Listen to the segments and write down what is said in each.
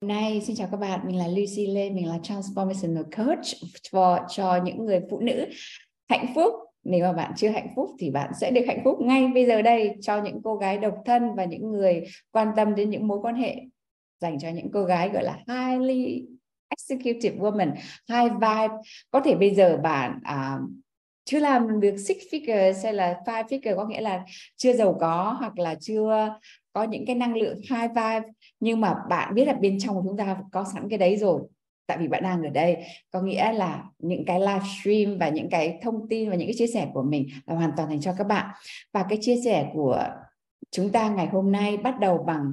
Hôm nay xin chào các bạn, mình là Lucy Lê, mình là Transformational Coach cho, cho những người phụ nữ hạnh phúc. Nếu mà bạn chưa hạnh phúc thì bạn sẽ được hạnh phúc ngay bây giờ đây cho những cô gái độc thân và những người quan tâm đến những mối quan hệ dành cho những cô gái gọi là highly executive woman, high vibe. Có thể bây giờ bạn uh, chưa làm được six figures hay là five figure có nghĩa là chưa giàu có hoặc là chưa có những cái năng lượng high vibe nhưng mà bạn biết là bên trong của chúng ta có sẵn cái đấy rồi tại vì bạn đang ở đây. Có nghĩa là những cái live stream và những cái thông tin và những cái chia sẻ của mình là hoàn toàn dành cho các bạn. Và cái chia sẻ của chúng ta ngày hôm nay bắt đầu bằng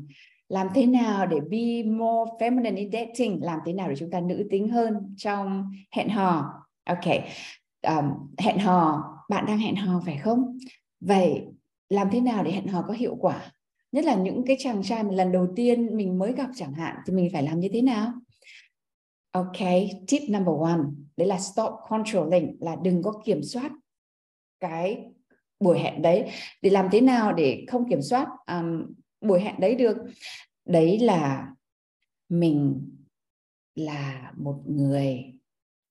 làm thế nào để be more feminine in dating? Làm thế nào để chúng ta nữ tính hơn trong hẹn hò? Ok um, hẹn hò bạn đang hẹn hò phải không? Vậy làm thế nào để hẹn hò có hiệu quả? Nhất là những cái chàng trai mà lần đầu tiên mình mới gặp chẳng hạn thì mình phải làm như thế nào? Ok tip number one đấy là stop controlling là đừng có kiểm soát cái buổi hẹn đấy. Để làm thế nào để không kiểm soát um, buổi hẹn đấy được? Đấy là mình là một người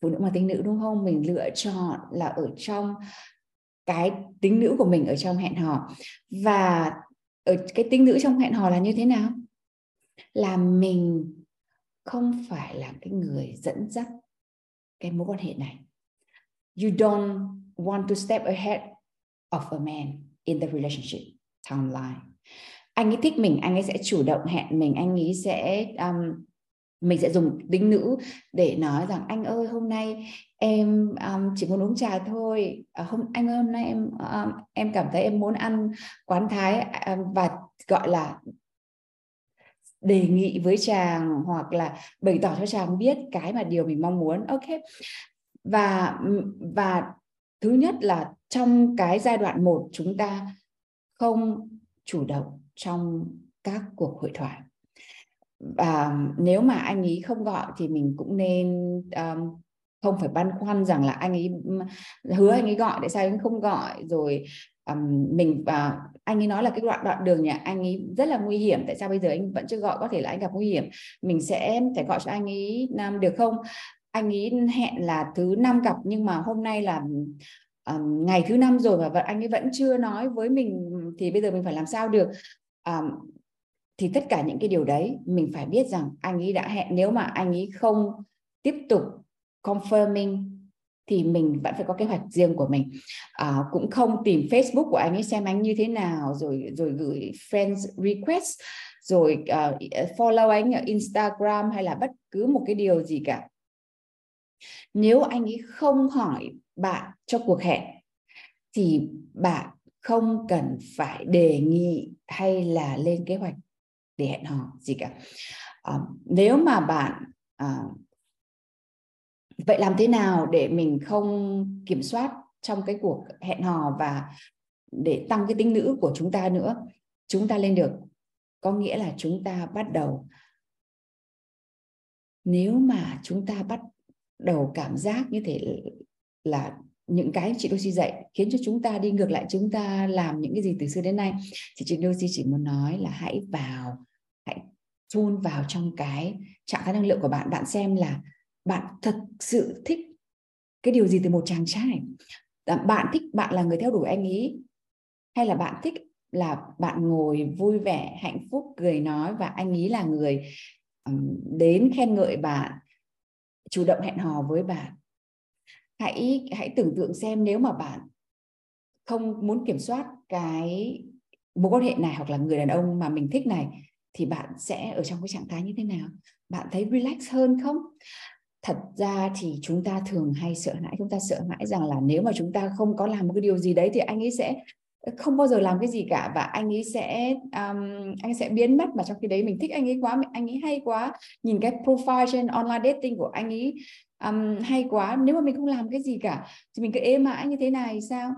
phụ nữ mà tính nữ đúng không? Mình lựa chọn là ở trong cái tính nữ của mình ở trong hẹn hò. Và ở cái tính nữ trong hẹn hò là như thế nào? Là mình không phải là cái người dẫn dắt cái mối quan hệ này. You don't want to step ahead of a man in the relationship timeline. Anh ấy thích mình anh ấy sẽ chủ động hẹn mình anh ấy sẽ um, mình sẽ dùng tính nữ để nói rằng anh ơi hôm nay em um, chỉ muốn uống trà thôi. À, hôm anh ơi hôm nay em um, em cảm thấy em muốn ăn quán thái um, và gọi là đề nghị với chàng hoặc là bày tỏ cho chàng biết cái mà điều mình mong muốn. Ok. Và và thứ nhất là trong cái giai đoạn một chúng ta không chủ động trong các cuộc hội thoại và nếu mà anh ấy không gọi thì mình cũng nên um, không phải băn khoăn rằng là anh ấy hứa anh ấy gọi tại sao anh không gọi? Rồi um, mình và uh, anh ấy nói là cái đoạn đoạn đường nhà anh ấy rất là nguy hiểm tại sao bây giờ anh vẫn chưa gọi? Có thể là anh gặp nguy hiểm. Mình sẽ phải gọi cho anh ấy um, được không? Anh ấy hẹn là thứ năm gặp nhưng mà hôm nay là um, ngày thứ năm rồi và anh ấy vẫn chưa nói với mình thì bây giờ mình phải làm sao được? Um, thì tất cả những cái điều đấy mình phải biết rằng anh ấy đã hẹn. Nếu mà anh ấy không tiếp tục confirming thì mình vẫn phải có kế hoạch riêng của mình. À, cũng không tìm Facebook của anh ấy xem anh như thế nào rồi rồi gửi friends request rồi uh, follow anh ở Instagram hay là bất cứ một cái điều gì cả. Nếu anh ấy không hỏi bạn cho cuộc hẹn thì bạn không cần phải đề nghị hay là lên kế hoạch để hẹn hò gì cả. À, nếu mà bạn à, vậy làm thế nào để mình không kiểm soát trong cái cuộc hẹn hò và để tăng cái tính nữ của chúng ta nữa? Chúng ta lên được có nghĩa là chúng ta bắt đầu. Nếu mà chúng ta bắt đầu cảm giác như thế là những cái chị Lucy dạy khiến cho chúng ta đi ngược lại, chúng ta làm những cái gì từ xưa đến nay. Thì chị Lucy chỉ muốn nói là hãy vào, hãy chôn vào trong cái trạng thái năng lượng của bạn. Bạn xem là bạn thật sự thích cái điều gì từ một chàng trai? Bạn thích, bạn là người theo đuổi anh ấy hay là bạn thích là bạn ngồi vui vẻ, hạnh phúc, cười nói và anh ấy là người đến khen ngợi bạn, chủ động hẹn hò với bạn? Hãy hãy tưởng tượng xem nếu mà bạn không muốn kiểm soát cái mối quan hệ này hoặc là người đàn ông mà mình thích này thì bạn sẽ ở trong cái trạng thái như thế nào? Bạn thấy relax hơn không? Thật ra thì chúng ta thường hay sợ hãi chúng ta sợ hãi rằng là nếu mà chúng ta không có làm một cái điều gì đấy thì anh ấy sẽ không bao giờ làm cái gì cả và anh ấy sẽ um, anh sẽ biến mất mà trong khi đấy mình thích anh ấy quá anh ấy hay quá. Nhìn cái profile trên online dating của anh ấy um, hay quá. Nếu mà mình không làm cái gì cả thì mình cứ ế mãi như thế này sao?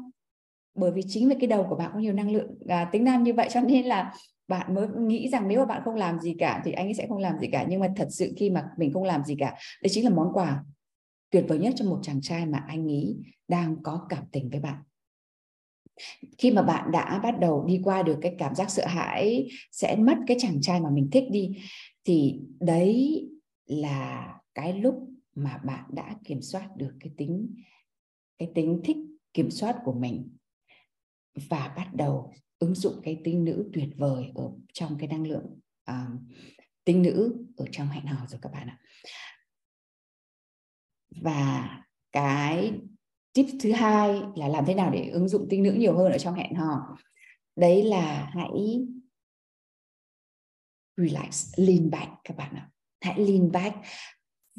Bởi vì chính vì cái đầu của bạn có nhiều năng lượng à, tính nam như vậy cho nên là bạn mới nghĩ rằng nếu mà bạn không làm gì cả thì anh ấy sẽ không làm gì cả. Nhưng mà thật sự khi mà mình không làm gì cả đấy chính là món quà tuyệt vời nhất cho một chàng trai mà anh ấy đang có cảm tình với bạn. Khi mà bạn đã bắt đầu đi qua được cái cảm giác sợ hãi sẽ mất cái chàng trai mà mình thích đi thì đấy là cái lúc mà bạn đã kiểm soát được cái tính cái tính thích kiểm soát của mình và bắt đầu ứng dụng cái tinh nữ tuyệt vời ở trong cái năng lượng à, uh, tinh nữ ở trong hẹn hò rồi các bạn ạ. Và cái tip thứ hai là làm thế nào để ứng dụng tinh nữ nhiều hơn ở trong hẹn hò? Đấy là hãy relax lean back các bạn ạ. Hãy lean back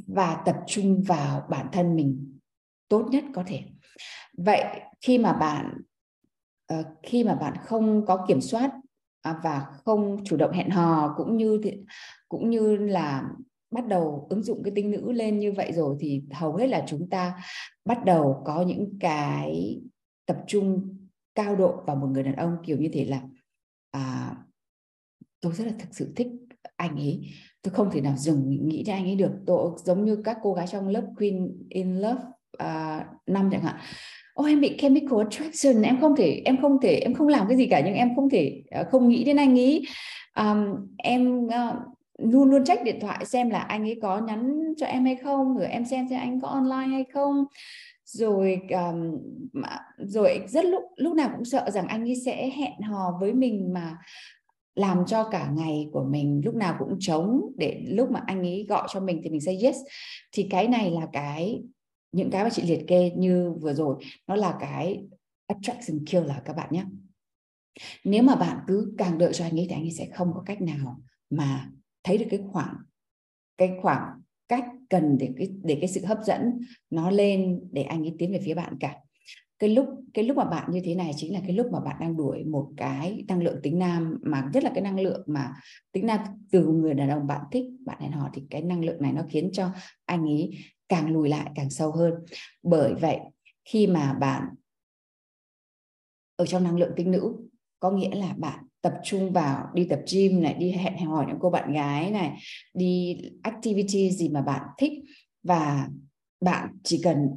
và tập trung vào bản thân mình tốt nhất có thể. Vậy khi mà bạn ờ, khi mà bạn không có kiểm soát à, và không chủ động hẹn hò cũng như thì, cũng như là bắt đầu ứng dụng cái tinh nữ lên như vậy rồi thì hầu hết là chúng ta bắt đầu có những cái tập trung cao độ vào một người đàn ông kiểu như thế là à, tôi rất là thực sự thích anh ấy tôi không thể nào dừng nghĩ đến anh ấy được. Tôi giống như các cô gái trong lớp Queen in Love uh, năm chẳng hạn. Oh em bị chemical attraction em không thể em không thể em không làm cái gì cả nhưng em không thể uh, không nghĩ đến anh ấy. Um, em uh, luôn luôn check điện thoại xem là anh ấy có nhắn cho em hay không rồi em xem xem anh có online hay không. Rồi um, rồi rất lúc lúc nào cũng sợ rằng anh ấy sẽ hẹn hò với mình mà làm cho cả ngày của mình lúc nào cũng trống để lúc mà anh ấy gọi cho mình thì mình say yes. Thì cái này là cái, những cái mà chị liệt kê như vừa rồi, nó là cái attraction killer các bạn nhé. Nếu mà bạn cứ càng đợi cho anh ấy thì anh ấy sẽ không có cách nào mà thấy được cái khoảng cái khoảng cách cần để cái để cái sự hấp dẫn nó lên để anh ấy tiến về phía bạn cả cái lúc cái lúc mà bạn như thế này chính là cái lúc mà bạn đang đuổi một cái năng lượng tính nam mà rất là cái năng lượng mà tính nam từ người đàn ông bạn thích, bạn hẹn hò thì cái năng lượng này nó khiến cho anh ấy càng lùi lại càng sâu hơn. Bởi vậy, khi mà bạn ở trong năng lượng tính nữ, có nghĩa là bạn tập trung vào đi tập gym này, đi hẹn hò những cô bạn gái này, đi activity gì mà bạn thích và bạn chỉ cần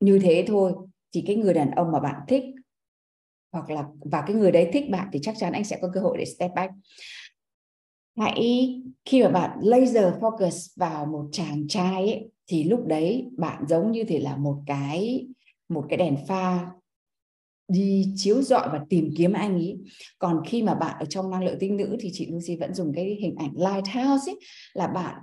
như thế thôi thì cái người đàn ông mà bạn thích hoặc là và cái người đấy thích bạn thì chắc chắn anh sẽ có cơ hội để step back. Hãy khi mà bạn laser focus vào một chàng trai ấy, thì lúc đấy bạn giống như thể là một cái một cái đèn pha đi chiếu rọi và tìm kiếm anh ấy còn khi mà bạn ở trong năng lượng tinh nữ thì chị Lucy vẫn dùng cái hình ảnh lighthouse ấy, là bạn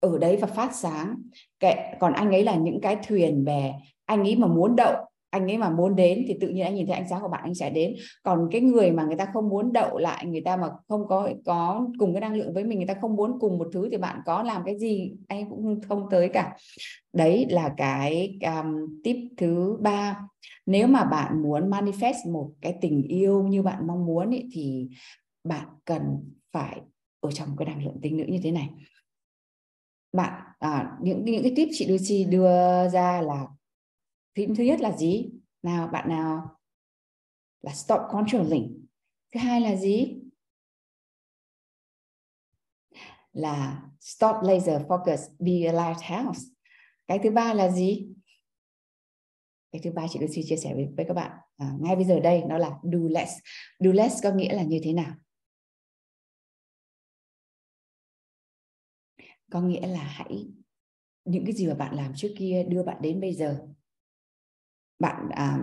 ở đấy và phát sáng. Kệ còn anh ấy là những cái thuyền bè anh ấy mà muốn đậu anh ấy mà muốn đến thì tự nhiên anh nhìn thấy ánh sáng của bạn anh sẽ đến. Còn cái người mà người ta không muốn đậu lại người ta mà không có có cùng cái năng lượng với mình người ta không muốn cùng một thứ thì bạn có làm cái gì anh cũng không tới cả. Đấy là cái um, tip thứ ba. Nếu mà bạn muốn manifest một cái tình yêu như bạn mong muốn ý, thì bạn cần phải ở trong cái năng lượng tinh nữ như thế này. Bạn à, những những cái tip chị Lucy đưa ra là thứ, thứ nhất là gì? Nào bạn nào? Là stop controlling. Thứ hai là gì? Là stop laser focus be a lighthouse. Cái thứ ba là gì? Cái thứ ba chị Lucy chia sẻ với, với các bạn. À, ngay bây giờ đây nó là do less. Do less có nghĩa là như thế nào? Có nghĩa là hãy những cái gì mà bạn làm trước kia đưa bạn đến bây giờ bạn à,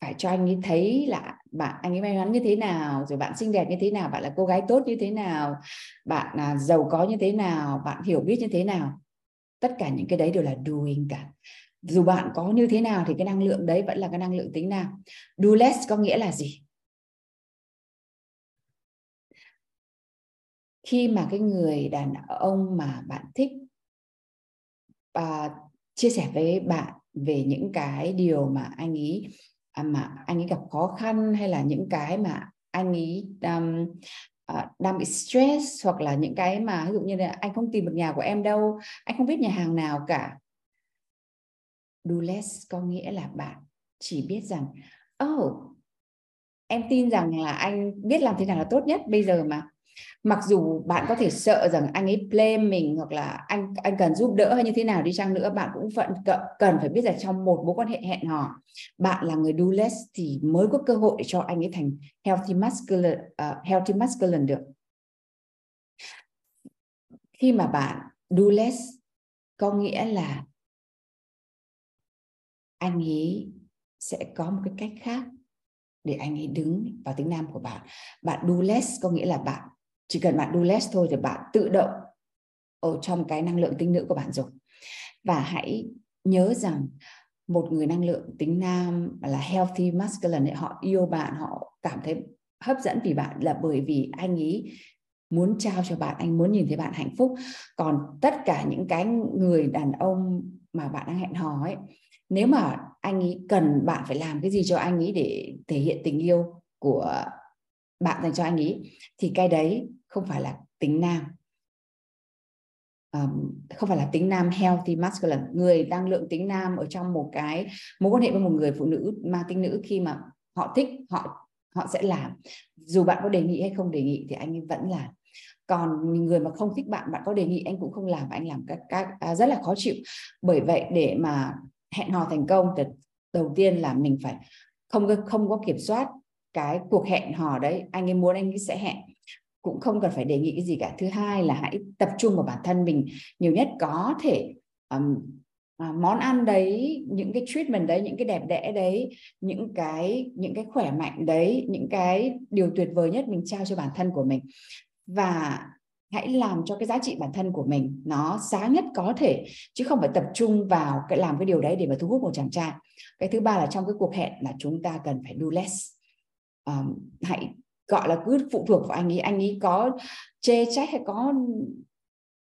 phải cho anh ấy thấy là bạn anh ấy may mắn như thế nào rồi bạn xinh đẹp như thế nào bạn là cô gái tốt như thế nào bạn à, giàu có như thế nào bạn hiểu biết như thế nào. Tất cả những cái đấy đều là doing cả. Dù bạn có như thế nào thì cái năng lượng đấy vẫn là cái năng lượng tính nào do less có nghĩa là gì? Khi mà cái người đàn ông mà bạn thích uh, chia sẻ với bạn về những cái điều mà anh ấy à, mà anh ấy gặp khó khăn hay là những cái mà anh ấy um, à, đang bị stress hoặc là những cái mà ví dụ như là anh không tìm được nhà của em đâu anh không biết nhà hàng nào cả. Do less có nghĩa là bạn chỉ biết rằng oh em tin rằng là anh biết làm thế nào là tốt nhất bây giờ mà mặc dù bạn có thể sợ rằng anh ấy blame mình hoặc là anh anh cần giúp đỡ hay như thế nào đi chăng nữa bạn cũng vẫn cần phải biết là trong một mối quan hệ hẹn hò bạn là người do less thì mới có cơ hội để cho anh ấy thành healthy masculine uh, healthy masculine được. Khi mà bạn do less có nghĩa là anh ấy sẽ có một cái cách khác để anh ấy đứng vào tính nam của bạn. Bạn do less có nghĩa là bạn chỉ cần bạn do less thôi thì bạn tự động ở trong cái năng lượng tính nữ của bạn rồi. Và hãy nhớ rằng một người năng lượng tính nam là healthy, masculine họ yêu bạn, họ cảm thấy hấp dẫn vì bạn là bởi vì anh ấy muốn trao cho bạn, anh muốn nhìn thấy bạn hạnh phúc. Còn tất cả những cái người đàn ông mà bạn đang hẹn hò ấy, nếu mà anh ấy cần bạn phải làm cái gì cho anh ấy để thể hiện tình yêu của bạn dành cho anh ấy thì cái đấy không phải là tính nam. Um, không phải là tính nam healthy masculine người năng lượng tính nam ở trong một cái mối quan hệ với một người phụ nữ mang tính nữ khi mà họ thích họ họ sẽ làm. Dù bạn có đề nghị hay không đề nghị thì anh ấy vẫn làm. Còn người mà không thích bạn bạn có đề nghị anh cũng không làm anh làm các các à, rất là khó chịu. Bởi vậy để mà hẹn hò thành công thì đầu tiên là mình phải không không có kiểm soát cái cuộc hẹn hò đấy. Anh ấy muốn anh ấy sẽ hẹn cũng không cần phải đề nghị cái gì cả. Thứ hai là hãy tập trung vào bản thân mình nhiều nhất có thể um, à, món ăn đấy những cái treatment đấy những cái đẹp đẽ đấy những cái những cái khỏe mạnh đấy những cái điều tuyệt vời nhất mình trao cho bản thân của mình. Và hãy làm cho cái giá trị bản thân của mình nó sáng nhất có thể chứ không phải tập trung vào cái làm cái điều đấy để mà thu hút một chàng trai. Cái thứ ba là trong cái cuộc hẹn là chúng ta cần phải do less. Um, hãy gọi là cứ phụ thuộc vào anh ấy anh ấy có chê trách hay có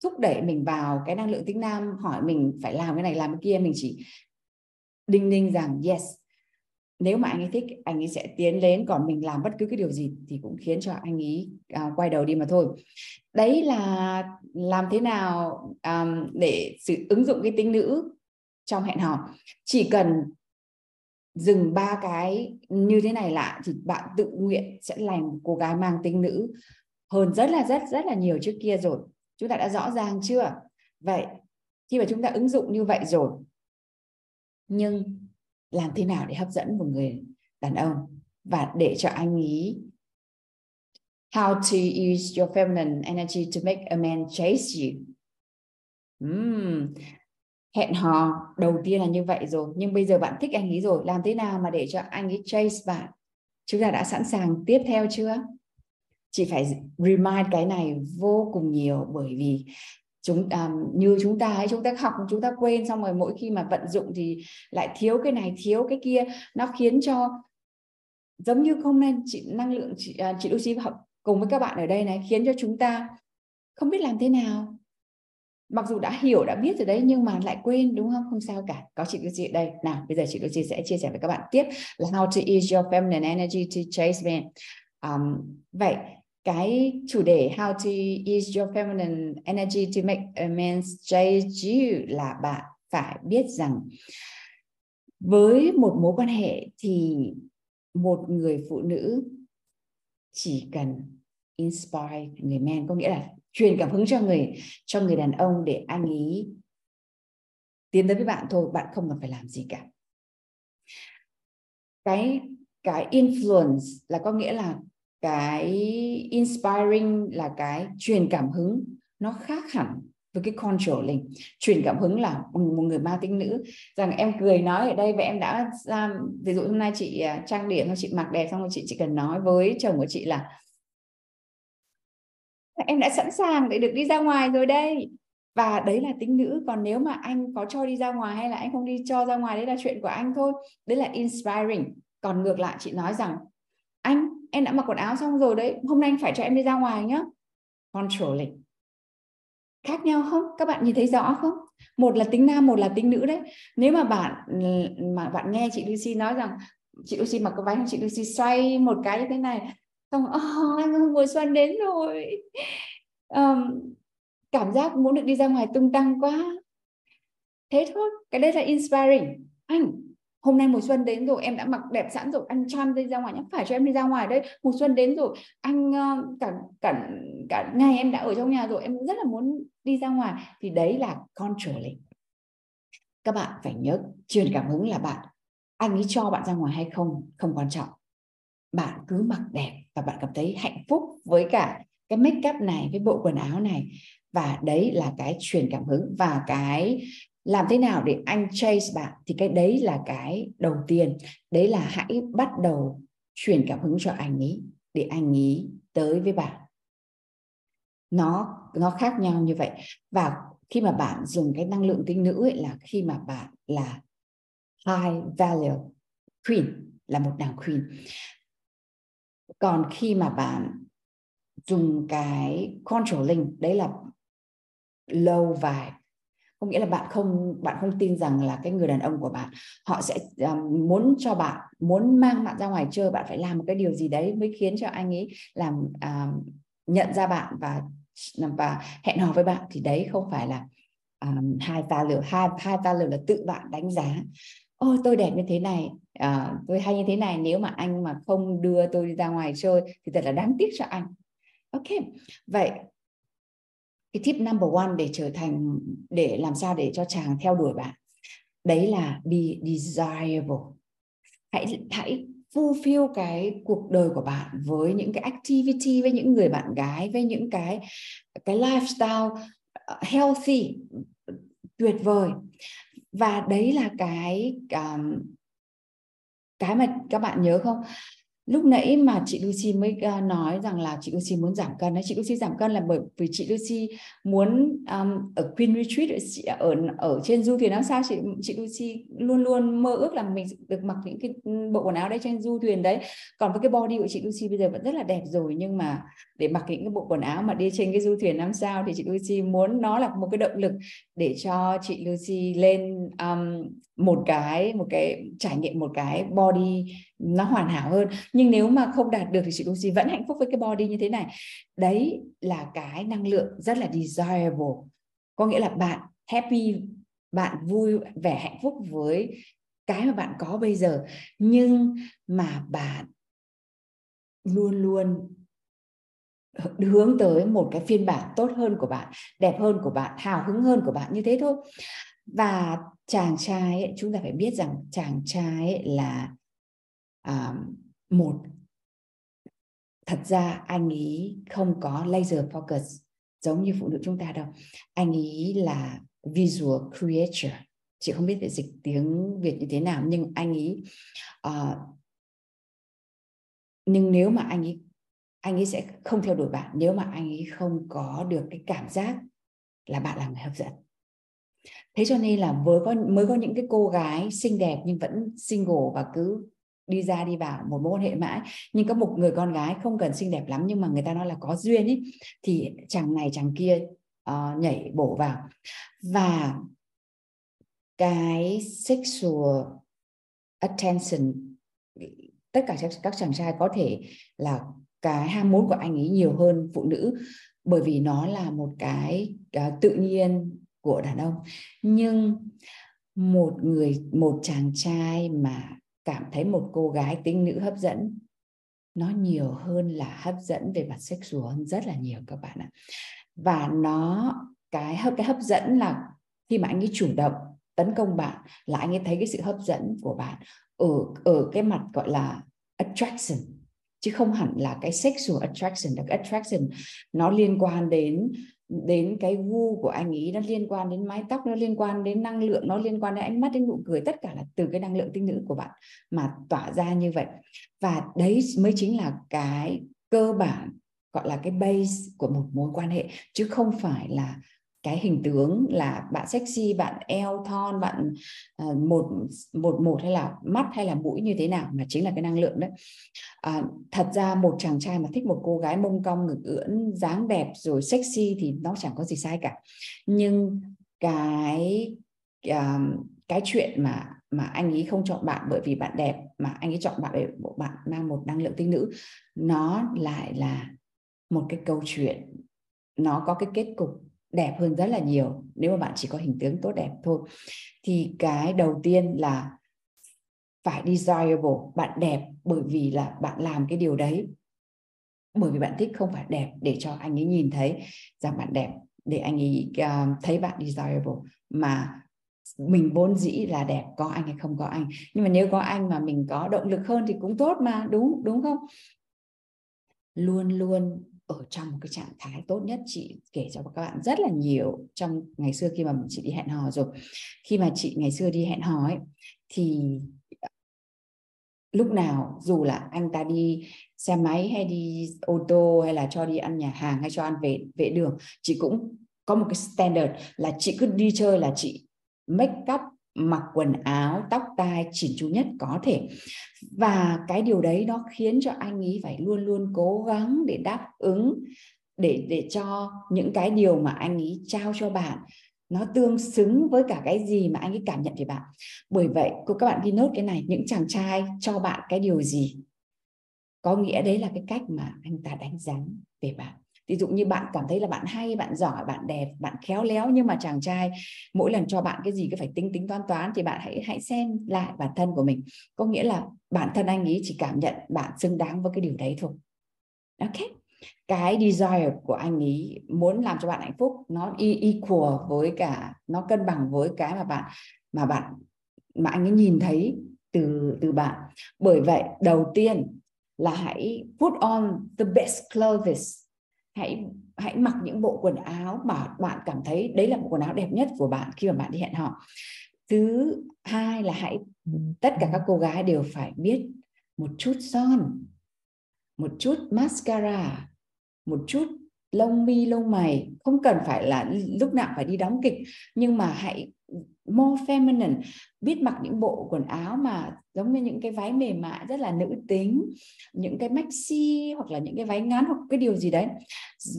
thúc đẩy mình vào cái năng lượng tính nam hỏi mình phải làm cái này làm cái kia mình chỉ đinh ninh rằng yes. Nếu mà anh ấy thích anh ấy sẽ tiến đến còn mình làm bất cứ cái điều gì thì cũng khiến cho anh ấy uh, quay đầu đi mà thôi. Đấy là làm thế nào um, để sự ứng dụng cái tính nữ trong hẹn hò. Chỉ cần dừng ba cái như thế này lại thì bạn tự nguyện sẽ làm cô gái mang tính nữ hơn rất là, rất rất là nhiều trước kia rồi. Chúng ta đã rõ ràng chưa? Vậy khi mà chúng ta ứng dụng như vậy rồi, nhưng làm thế nào để hấp dẫn một người đàn ông? Và để cho anh ý how to use your feminine energy to make a man chase you. Mm hẹn hò đầu tiên là như vậy rồi. Nhưng bây giờ bạn thích anh ấy rồi làm thế nào mà để cho anh ấy chase bạn? Chúng ta đã sẵn sàng tiếp theo chưa? Chị phải remind cái này vô cùng nhiều bởi vì chúng um, như chúng ta ấy chúng ta học chúng ta quên xong rồi mỗi khi mà vận dụng thì lại thiếu cái này thiếu cái kia. Nó khiến cho giống như không nên chị năng lượng chị uh, chị Lucy học cùng với các bạn ở đây này khiến cho chúng ta không biết làm thế nào mặc dù đã hiểu đã biết rồi đấy nhưng mà lại quên đúng không? Không sao cả. Có chị Lucy đây. Nào bây giờ chị Lucy sẽ chia sẻ với các bạn tiếp là how to use your feminine energy to chase men. Um, vậy cái chủ đề how to use your feminine energy to make a man chase you là bạn phải biết rằng với một mối quan hệ thì một người phụ nữ chỉ cần inspire người men có nghĩa là truyền cảm hứng cho người cho người đàn ông để anh ý. Tiến tới với bạn thôi, bạn không cần phải làm gì cả. Cái cái influence là có nghĩa là cái inspiring là cái truyền cảm hứng, nó khác hẳn với cái controlling. Truyền cảm hứng là một người ma tính nữ. Rằng em cười nói ở đây và em đã ra, ví dụ hôm nay chị à, trang điểm chị mặc đẹp, xong rồi chị chỉ cần nói với chồng của chị là em đã sẵn sàng để được đi ra ngoài rồi đây. Và đấy là tính nữ, còn nếu mà anh có cho đi ra ngoài hay là anh không đi cho ra ngoài, đấy là chuyện của anh thôi. Đấy là inspiring. Còn ngược lại, chị nói rằng, anh, em đã mặc quần áo xong rồi đấy, hôm nay anh phải cho em đi ra ngoài nhá. Controlling. Khác nhau không? Các bạn nhìn thấy rõ không? Một là tính nam, một là tính nữ đấy. Nếu mà bạn mà bạn nghe chị Lucy nói rằng, chị Lucy mặc cái váy chị Lucy xoay một cái như thế này xong oh, anh ờ, mùa xuân đến rồi. Um, cảm giác muốn được đi ra ngoài tung tăng quá. Thế thôi cái đấy là inspiring. Anh hôm nay mùa xuân đến rồi em đã mặc đẹp sẵn rồi anh cho em đi ra ngoài nhé phải cho em đi ra ngoài đây mùa xuân đến rồi. Anh ờ, cả cả cả ngày em đã ở trong nhà rồi em rất là muốn đi ra ngoài. Thì đấy là controlling các bạn phải nhớ truyền cảm hứng là bạn. Anh ấy cho bạn ra ngoài hay không không quan trọng. Bạn cứ mặc đẹp và bạn cảm thấy hạnh phúc với cả cái make up này với bộ quần áo này. Và đấy là cái truyền cảm hứng và cái làm thế nào để anh chase bạn thì cái đấy là cái đầu tiên. Đấy là hãy bắt đầu truyền cảm hứng cho anh ấy để anh ấy tới với bạn. Nó nó khác nhau như vậy. Và khi mà bạn dùng cái năng lượng tinh nữ ấy là khi mà bạn là high value queen, là một nàng queen còn khi mà bạn dùng cái controlling đấy là low vibe. Có nghĩa là bạn không bạn không tin rằng là cái người đàn ông của bạn họ sẽ um, muốn cho bạn muốn mang bạn ra ngoài chơi bạn phải làm một cái điều gì đấy mới khiến cho anh ấy làm um, nhận ra bạn và và hẹn hò với bạn. Thì đấy không phải là um, hai lửa hai hai ta lửa là tự bạn đánh giá ôi tôi đẹp như thế này. À, tôi hay như thế này nếu mà anh mà không đưa tôi ra ngoài chơi thì thật là đáng tiếc cho anh. Ok vậy cái tip number one để trở thành để làm sao để cho chàng theo đuổi bạn đấy là be desirable. Hãy hãy fulfill cái cuộc đời của bạn với những cái activity với những người bạn gái với những cái cái lifestyle ờ, healthy tuyệt vời và đấy là cái um, cái mà các bạn nhớ không? Lúc nãy mà chị Lucy mới à, nói rằng là chị Lucy muốn giảm cân đấy chị Lucy giảm cân là bởi vì chị Lucy muốn um, ở Queen Retreat ở, ở ở trên du thuyền. Làm sao chị chị Lucy luôn luôn mơ ước là mình được mặc những cái bộ quần áo đấy trên du thuyền đấy. Còn với cái body của chị Lucy bây giờ vẫn rất là đẹp rồi nhưng mà để mặc những cái bộ quần áo mà đi trên cái du thuyền năm sao thì chị Lucy muốn nó là một cái động lực để cho chị Lucy lên um, một cái một cái trải nghiệm một cái body nó hoàn hảo hơn. Nhưng nếu mà không đạt được thì chị Lucy vẫn hạnh phúc với cái body như thế này. Đấy là cái năng lượng rất là desirable. Có nghĩa là bạn happy bạn vui vẻ hạnh phúc với cái mà bạn có bây giờ. Nhưng mà bạn luôn luôn hướng tới một cái phiên bản tốt hơn của bạn đẹp hơn của bạn hào hứng hơn của bạn như thế thôi. Và chàng trai ấy, chúng ta phải biết rằng chàng trai ấy là à, một thật ra anh ấy không có laser focus giống như phụ nữ chúng ta đâu. Anh ấy là visual creator chị không biết để dịch tiếng việt như thế nào nhưng anh ấy uh, ờ, nhưng nếu mà anh ấy anh ấy sẽ không theo đuổi bạn nếu mà anh ấy không có được cái cảm giác là bạn là người hấp dẫn. Thế cho nên là với có mới có những cái cô gái xinh đẹp nhưng vẫn single và cứ đi ra đi vào một mối quan hệ mãi. Nhưng có một người con gái không cần xinh đẹp lắm nhưng mà người ta nói là có duyên ấy thì chàng này chàng kia uh, nhảy bổ vào. Và cái sexual attention tất cả các, các chàng trai có thể là cái ham muốn của anh ấy nhiều hơn phụ nữ bởi vì nó là một cái uh, tự nhiên của đàn ông. Nhưng một người một chàng trai mà cảm thấy một cô gái tính nữ hấp dẫn. Nó nhiều hơn là hấp dẫn về mặt sexual hơn rất là nhiều các bạn ạ. Và nó, cái hấp cái hấp dẫn là khi mà anh ấy chủ động tấn công bạn là anh ấy thấy cái sự hấp dẫn của bạn ở ở cái mặt gọi là attraction, chứ không hẳn là cái sexual attraction. Được attraction nó liên quan đến đến cái gu của anh ấy nó liên quan đến mái tóc, nó liên quan đến năng lượng, nó liên quan đến ánh mắt, đến nụ cười, tất cả là từ cái năng lượng tinh nữ của bạn mà tỏa ra như vậy. Và đấy mới chính là cái cơ bản, gọi là cái base của một mối quan hệ, chứ không phải là cái hình tướng là bạn sexy bạn eo thon bạn uh, một một một hay là mắt hay là mũi như thế nào mà chính là cái năng lượng đấy. À, thật ra một chàng trai mà thích một cô gái mông cong ngực ưỡn dáng đẹp rồi sexy thì nó chẳng có gì sai cả. Nhưng cái uh, cái chuyện mà mà anh ấy không chọn bạn bởi vì bạn đẹp mà anh ấy chọn bạn bởi bộ bạn mang một năng lượng tinh nữ nó lại là một cái câu chuyện nó có cái kết cục đẹp hơn rất là nhiều. Nếu mà bạn chỉ có hình tướng tốt đẹp thôi. Thì cái đầu tiên là phải desirable bạn đẹp bởi vì là bạn làm cái điều đấy. Bởi vì bạn thích không phải đẹp để cho anh ấy nhìn thấy rằng bạn đẹp để anh ấy uh, thấy bạn desirable. Mà mình vốn dĩ là đẹp có anh hay không có anh. Nhưng mà nếu có anh mà mình có động lực hơn thì cũng tốt mà đúng đúng không? Luôn luôn ở trong một cái trạng thái tốt nhất. Chị kể cho các bạn rất là nhiều trong ngày xưa khi mà chị đi hẹn hò rồi. Khi mà chị ngày xưa đi hẹn hò ấy, thì ờ, lúc nào dù là anh ta đi xe máy hay đi ô tô hay là cho đi ăn nhà hàng hay cho ăn về vệ đường, chị cũng có một cái standard là chị cứ đi chơi là chị make up mặc quần áo, tóc tai chỉn chu nhất có thể. Và cái điều đấy nó khiến cho anh ấy phải luôn luôn cố gắng để đáp ứng, để để cho những cái điều mà anh ấy trao cho bạn nó tương xứng với cả cái gì mà anh ấy cảm nhận về bạn. Bởi vậy, cô, các bạn ghi nốt cái này, những chàng trai cho bạn cái điều gì? Có nghĩa đấy là cái cách mà anh ta đánh giá về bạn ví dụ như bạn cảm thấy là bạn hay, bạn giỏi, bạn đẹp, bạn khéo léo nhưng mà chàng trai mỗi lần cho bạn cái gì cứ phải tính tính, toán toán thì bạn hãy hãy xem lại bản thân của mình. Có nghĩa là bản thân anh ấy chỉ cảm nhận bạn xứng đáng với cái điều đấy thôi. Ok? Cái desire của anh ấy muốn làm cho bạn hạnh phúc, nó equal với cả, nó cân bằng với cái mà bạn mà bạn, mà anh ấy nhìn thấy từ từ bạn. Bởi vậy, đầu tiên là hãy put on the best clothes hãy hãy mặc những bộ quần áo mà bạn cảm thấy đấy là bộ quần áo đẹp nhất của bạn khi mà bạn đi hẹn hò. Thứ hai là hãy, tất cả các cô gái đều phải biết một chút son, một chút mascara, một chút lông mi, lông mày. Không cần phải là lúc nào phải đi đóng kịch, nhưng mà hãy more feminine biết mặc những bộ quần áo mà giống như những cái váy mềm mại rất là nữ tính những cái maxi hoặc là những cái váy ngắn hoặc cái điều gì đấy.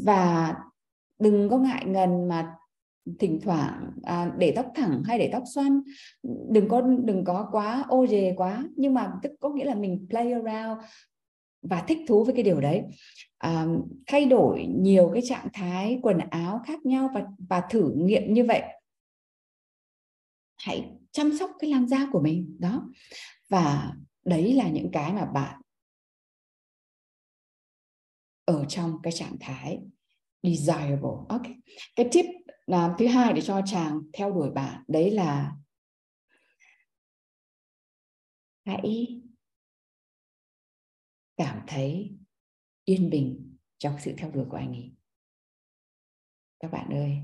Và đừng có ngại ngần mà thỉnh thoảng à, để tóc thẳng hay để tóc xoăn. Đừng có đừng có quá ô dề quá nhưng mà tức có nghĩa là mình play around và thích thú với cái điều đấy. À, thay đổi nhiều cái trạng thái quần áo khác nhau và và thử nghiệm như vậy hãy chăm sóc cái làn da của mình, đó. Và đấy là những cái mà bạn ở trong cái trạng thái desirable. Ok. Cái tip là thứ hai để cho chàng theo đuổi bạn, đấy là hãy cảm thấy yên bình trong sự theo đuổi của anh ấy. Các bạn ơi,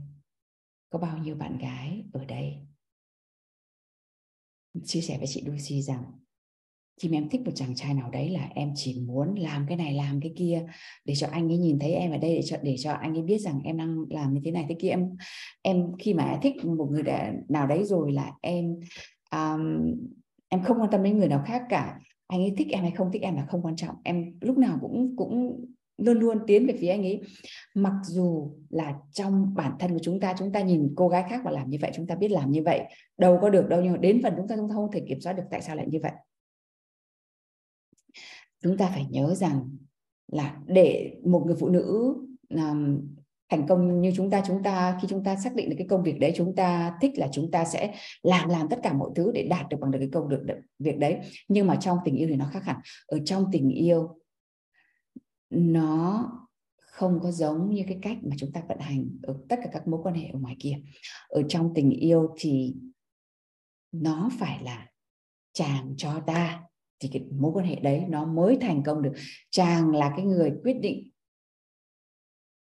có bao nhiêu bạn gái ở đây? Chia sẻ với chị Lucy rằng khi mà em thích một chàng trai nào đấy là em chỉ muốn làm cái này làm cái kia để cho anh ấy nhìn thấy em ở đây để cho để cho anh ấy biết rằng em đang làm như thế này thế kia. Em em khi mà thích một người nào đấy rồi là em um, em không quan tâm đến người nào khác cả. Anh ấy thích em hay không thích em là không quan trọng. Em lúc nào cũng cũng luôn luôn tiến về phía anh ấy. Mặc dù là trong bản thân của chúng ta chúng ta nhìn cô gái khác mà làm như vậy chúng ta biết làm như vậy đâu có được đâu nhưng mà đến phần chúng ta chúng ta không thể kiểm soát được tại sao lại như vậy. Chúng ta phải nhớ rằng là để một người phụ nữ um, thành công như chúng ta chúng ta khi chúng ta xác định được cái công việc đấy chúng ta thích là chúng ta sẽ làm làm tất cả mọi thứ để đạt được bằng được cái công được việc đấy. Nhưng mà trong tình yêu thì nó khác hẳn. Ở trong tình yêu nó không có giống như cái cách mà chúng ta vận hành ở tất cả các mối quan hệ ở ngoài kia. Ở trong tình yêu thì nó phải là chàng cho ta. Thì cái mối quan hệ đấy nó mới thành công được. Chàng là cái người quyết định.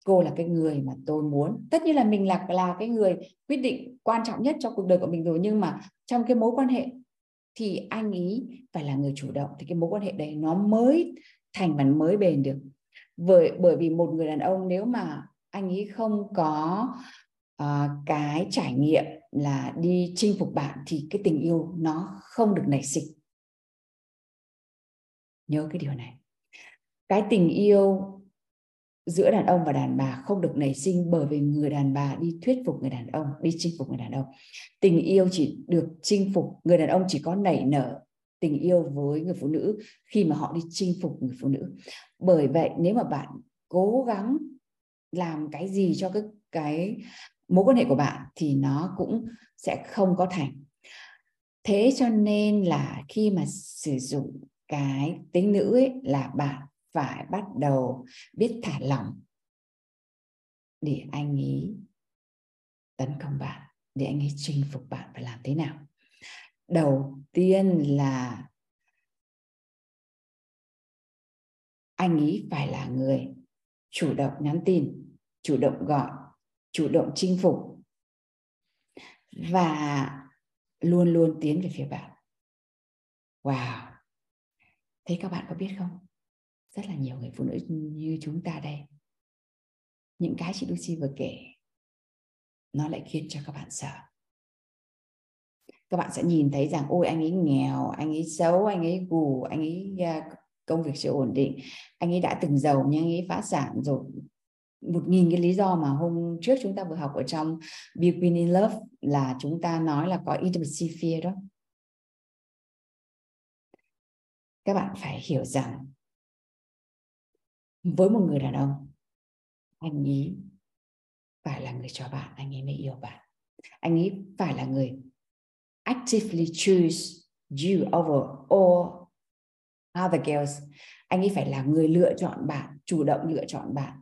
Cô là cái người mà tôi muốn. Tất nhiên là mình là là cái người quyết định quan trọng nhất cho cuộc đời của mình rồi, nhưng mà trong cái mối quan hệ thì anh ý phải là người chủ động. Thì cái mối quan hệ đấy nó mới thành và mới bền được. Bởi bởi vì một người đàn ông nếu mà anh ấy không có uh, cái trải nghiệm là đi chinh phục bạn thì cái tình yêu nó không được nảy sinh. Nhớ cái điều này. Cái tình yêu giữa đàn ông và đàn bà không được nảy sinh bởi vì người đàn bà đi thuyết phục người đàn ông đi chinh phục người đàn ông. Tình yêu chỉ được chinh phục người đàn ông chỉ có nảy nở tình yêu với người phụ nữ khi mà họ đi chinh phục người phụ nữ. Bởi vậy nếu mà bạn cố gắng làm cái gì cho cái cái mối quan hệ của bạn thì nó cũng sẽ không có thành. Thế cho nên là khi mà sử dụng cái tính nữ ấy là bạn phải bắt đầu biết thả lỏng để anh ấy tấn công bạn, để anh ấy chinh phục bạn phải làm thế nào đầu tiên là anh ấy phải là người chủ động nhắn tin, chủ động gọi, chủ động chinh phục và luôn luôn tiến về phía bạn. Wow! Thế các bạn có biết không? Rất là nhiều người phụ nữ như chúng ta đây. Những cái chị Lucy vừa kể, nó lại khiến cho các bạn sợ các bạn sẽ nhìn thấy rằng, ôi, anh ấy nghèo, anh ấy xấu, anh ấy gù, anh ấy à, công việc chưa ổn định, anh ấy đã từng giàu nhưng anh ấy phá sản rồi. Một nghìn cái lý do mà hôm trước chúng ta vừa học ở trong Be Queen in Love là chúng ta nói là có intimacy fear đó. Các bạn phải hiểu rằng, với một người đàn ông, anh ấy phải là người cho bạn, anh ấy mới yêu bạn. Anh ấy phải là người actively choose you over all other girls. Anh ấy phải là người lựa chọn bạn chủ động lựa chọn bạn.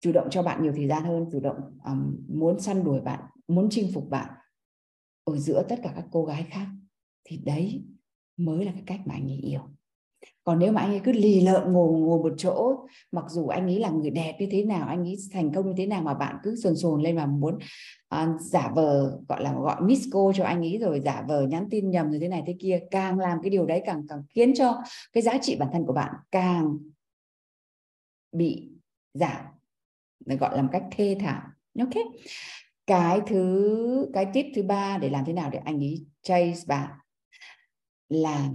Chủ động cho bạn nhiều thời gian hơn chủ động um, muốn săn đuổi bạn muốn chinh phục bạn ở giữa tất cả các cô gái khác. Thì đấy mới là cái cách mà anh ấy yêu còn nếu mà anh ấy cứ lì lợm ngồi ngồi một chỗ mặc dù anh ấy là người đẹp như thế nào anh ấy thành công như thế nào mà bạn cứ sồn sồn lên mà muốn uh, giả vờ gọi là gọi miss cô cho anh ấy rồi giả vờ nhắn tin nhầm rồi thế này thế kia càng làm cái điều đấy càng càng khiến cho cái giá trị bản thân của bạn càng bị giảm gọi là một cách thê thảm. Ok cái thứ cái tip thứ ba để làm thế nào để anh ấy chase bạn là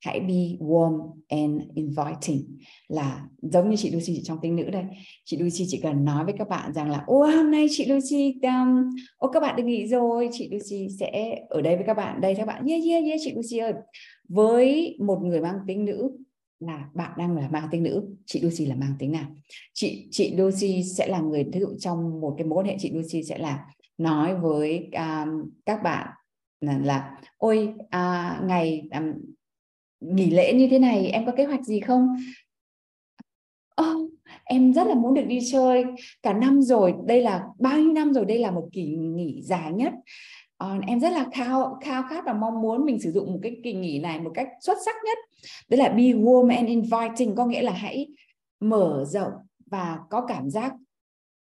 hãy be warm and inviting là giống như chị Lucy trong tính nữ đây. Chị Lucy chỉ cần nói với các bạn rằng là ô hôm nay chị Lucy um, ô các bạn đừng nghỉ rồi chị Lucy sẽ ở đây với các bạn. Đây các bạn yeah yeah yeah chị Lucy ơi. Với một người mang tính nữ là bạn đang là mang tính nữ chị Lucy là mang tính nào chị chị Lucy sẽ là người ví dụ trong một cái mối quan hệ chị Lucy sẽ là nói với um, các bạn là, là ôi à, ngày um, nghỉ lễ như thế này em có kế hoạch gì không? Oh, em rất là muốn được đi chơi cả năm rồi đây là bao nhiêu năm rồi đây là một kỳ nghỉ dài nhất. Uh, em rất là khao khao khát và mong muốn mình sử dụng một cái kỳ nghỉ này một cách xuất sắc nhất. Đấy là be warm and inviting có nghĩa là hãy mở rộng và có cảm giác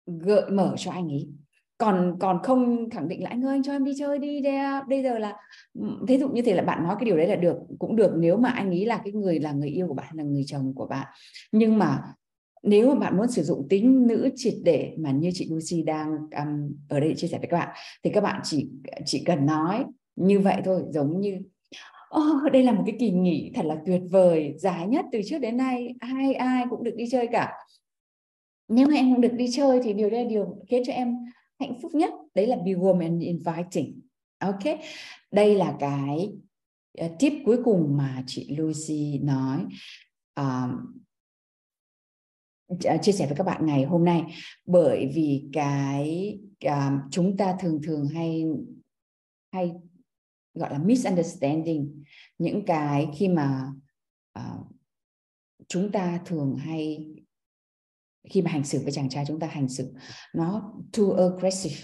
gợi mở cho anh ấy còn còn không khẳng định là anh ơi anh cho em đi chơi đi đây bây giờ là ừ, thí dụ như thế là bạn nói cái điều đấy là được cũng được nếu mà anh ấy là cái người là người yêu của bạn là người chồng của bạn. Nhưng mà nếu mà bạn muốn sử dụng tính nữ triệt để mà như chị Lucy đang um, ở đây chia sẻ với các bạn thì các bạn chỉ chỉ cần nói như vậy thôi giống như oh, đây là một cái kỳ nghỉ thật là tuyệt vời dài nhất từ trước đến nay ai ai cũng được đi chơi cả. Nếu mà em không được đi chơi thì điều đây là điều khiến cho em hạnh phúc nhất. Đấy là be warm and inviting. Ok? Đây là cái uh, tip cuối cùng mà chị Lucy nói. Um, chia sẻ với các bạn ngày hôm nay. Bởi vì cái um, chúng ta thường thường hay hay gọi là misunderstanding những cái khi mà uh, chúng ta thường hay khi mà hành xử với chàng trai chúng ta hành xử nó too aggressive.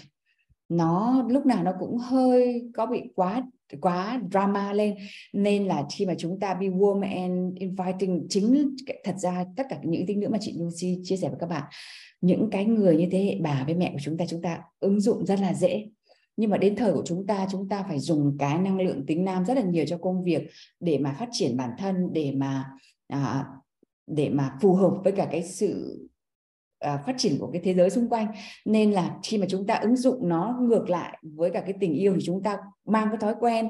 Nó lúc nào nó cũng hơi có bị quá quá drama lên. Nên là khi mà chúng ta be warm and inviting chính thật ra tất cả những tính nữa mà chị Lucy chia sẻ với các bạn những cái người như thế hệ bà với mẹ của chúng ta chúng ta ứng dụng rất là dễ. Nhưng mà đến thời của chúng ta chúng ta phải dùng cái năng lượng tính nam rất là nhiều cho công việc để mà phát triển bản thân để mà à, để mà phù hợp với cả cái sự à, phát triển của cái thế giới xung quanh. Nên là khi mà chúng ta ứng dụng nó ngược lại với cả cái tình yêu thì chúng ta mang cái thói quen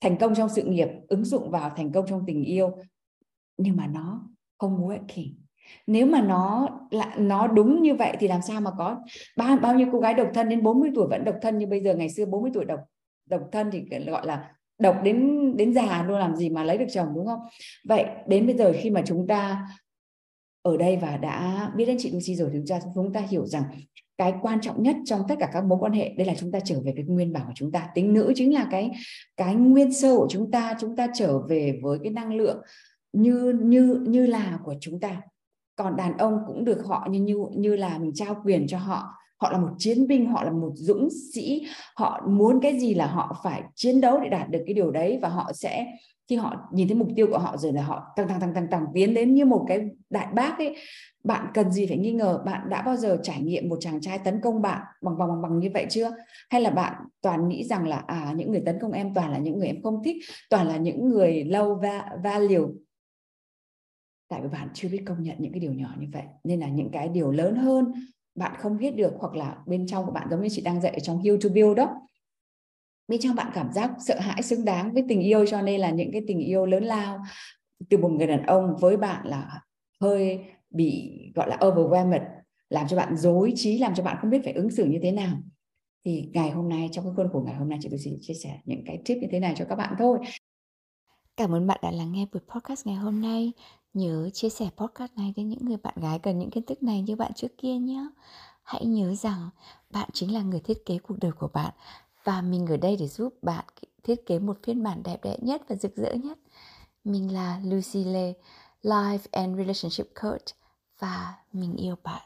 thành công trong sự nghiệp ứng dụng vào thành công trong tình yêu. Nhưng mà nó không working nếu mà nó là nó đúng như vậy thì làm sao mà có bao bao nhiêu cô gái độc thân đến 40 tuổi vẫn độc thân như bây giờ? Ngày xưa 40 tuổi độc độc thân thì gọi là độc đến đến già luôn làm gì mà lấy được chồng đúng không? Vậy đến bây giờ khi mà chúng ta ở đây và đã biết đến chị Lucy rồi thì chúng ta chúng ta hiểu rằng cái quan trọng nhất trong tất cả các mối quan hệ, đây là chúng ta trở về cái nguyên bản của chúng ta. Tính nữ chính là cái cái nguyên sơ của chúng ta chúng ta trở về với cái năng lượng như như như là của chúng ta. Còn đàn ông cũng được họ như như như là mình trao quyền cho họ họ là một chiến binh, họ là một dũng sĩ. Họ muốn cái gì là họ phải chiến đấu để đạt được cái điều đấy và họ sẽ, khi họ nhìn thấy mục tiêu của họ rồi là họ tăng tăng tăng tăng tăng, tiến đến như một cái đại bác ấy. Bạn cần gì phải nghi ngờ? Bạn đã bao giờ trải nghiệm một chàng trai tấn công bạn bằng bằng bằng bằng như vậy chưa? Hay là bạn toàn nghĩ rằng là à những người tấn công em toàn là những người em không thích, toàn là những người lâu va va liều? Tại vì bạn chưa biết công nhận những cái điều nhỏ như vậy, nên là những cái điều lớn hơn bạn không biết được hoặc là bên trong của bạn giống như chị đang dạy trong Heal to Build đó. Bên trong bạn cảm giác sợ hãi, xứng đáng với tình yêu cho nên là những cái tình yêu lớn lao từ một người đàn ông với bạn là hơi bị, gọi là, overwhelmed, làm cho bạn dối trí, làm cho bạn không biết phải ứng xử như thế nào. Thì ngày hôm nay, trong cái khuôn khổ ngày hôm nay, chị tôi sẽ chia sẻ những cái tip như thế này cho các bạn thôi. Cảm ơn bạn đã lắng nghe buổi podcast ngày hôm nay. Nhớ chia sẻ podcast này đến những người bạn gái cần những kiến thức này như bạn trước kia nhé. Hãy nhớ rằng bạn chính là người thiết kế cuộc đời của bạn và mình ở đây để giúp bạn thiết kế một phiên bản đẹp đẽ nhất và rực rỡ nhất. Mình là Lucy Lê, Life and Relationship Coach và mình yêu bạn.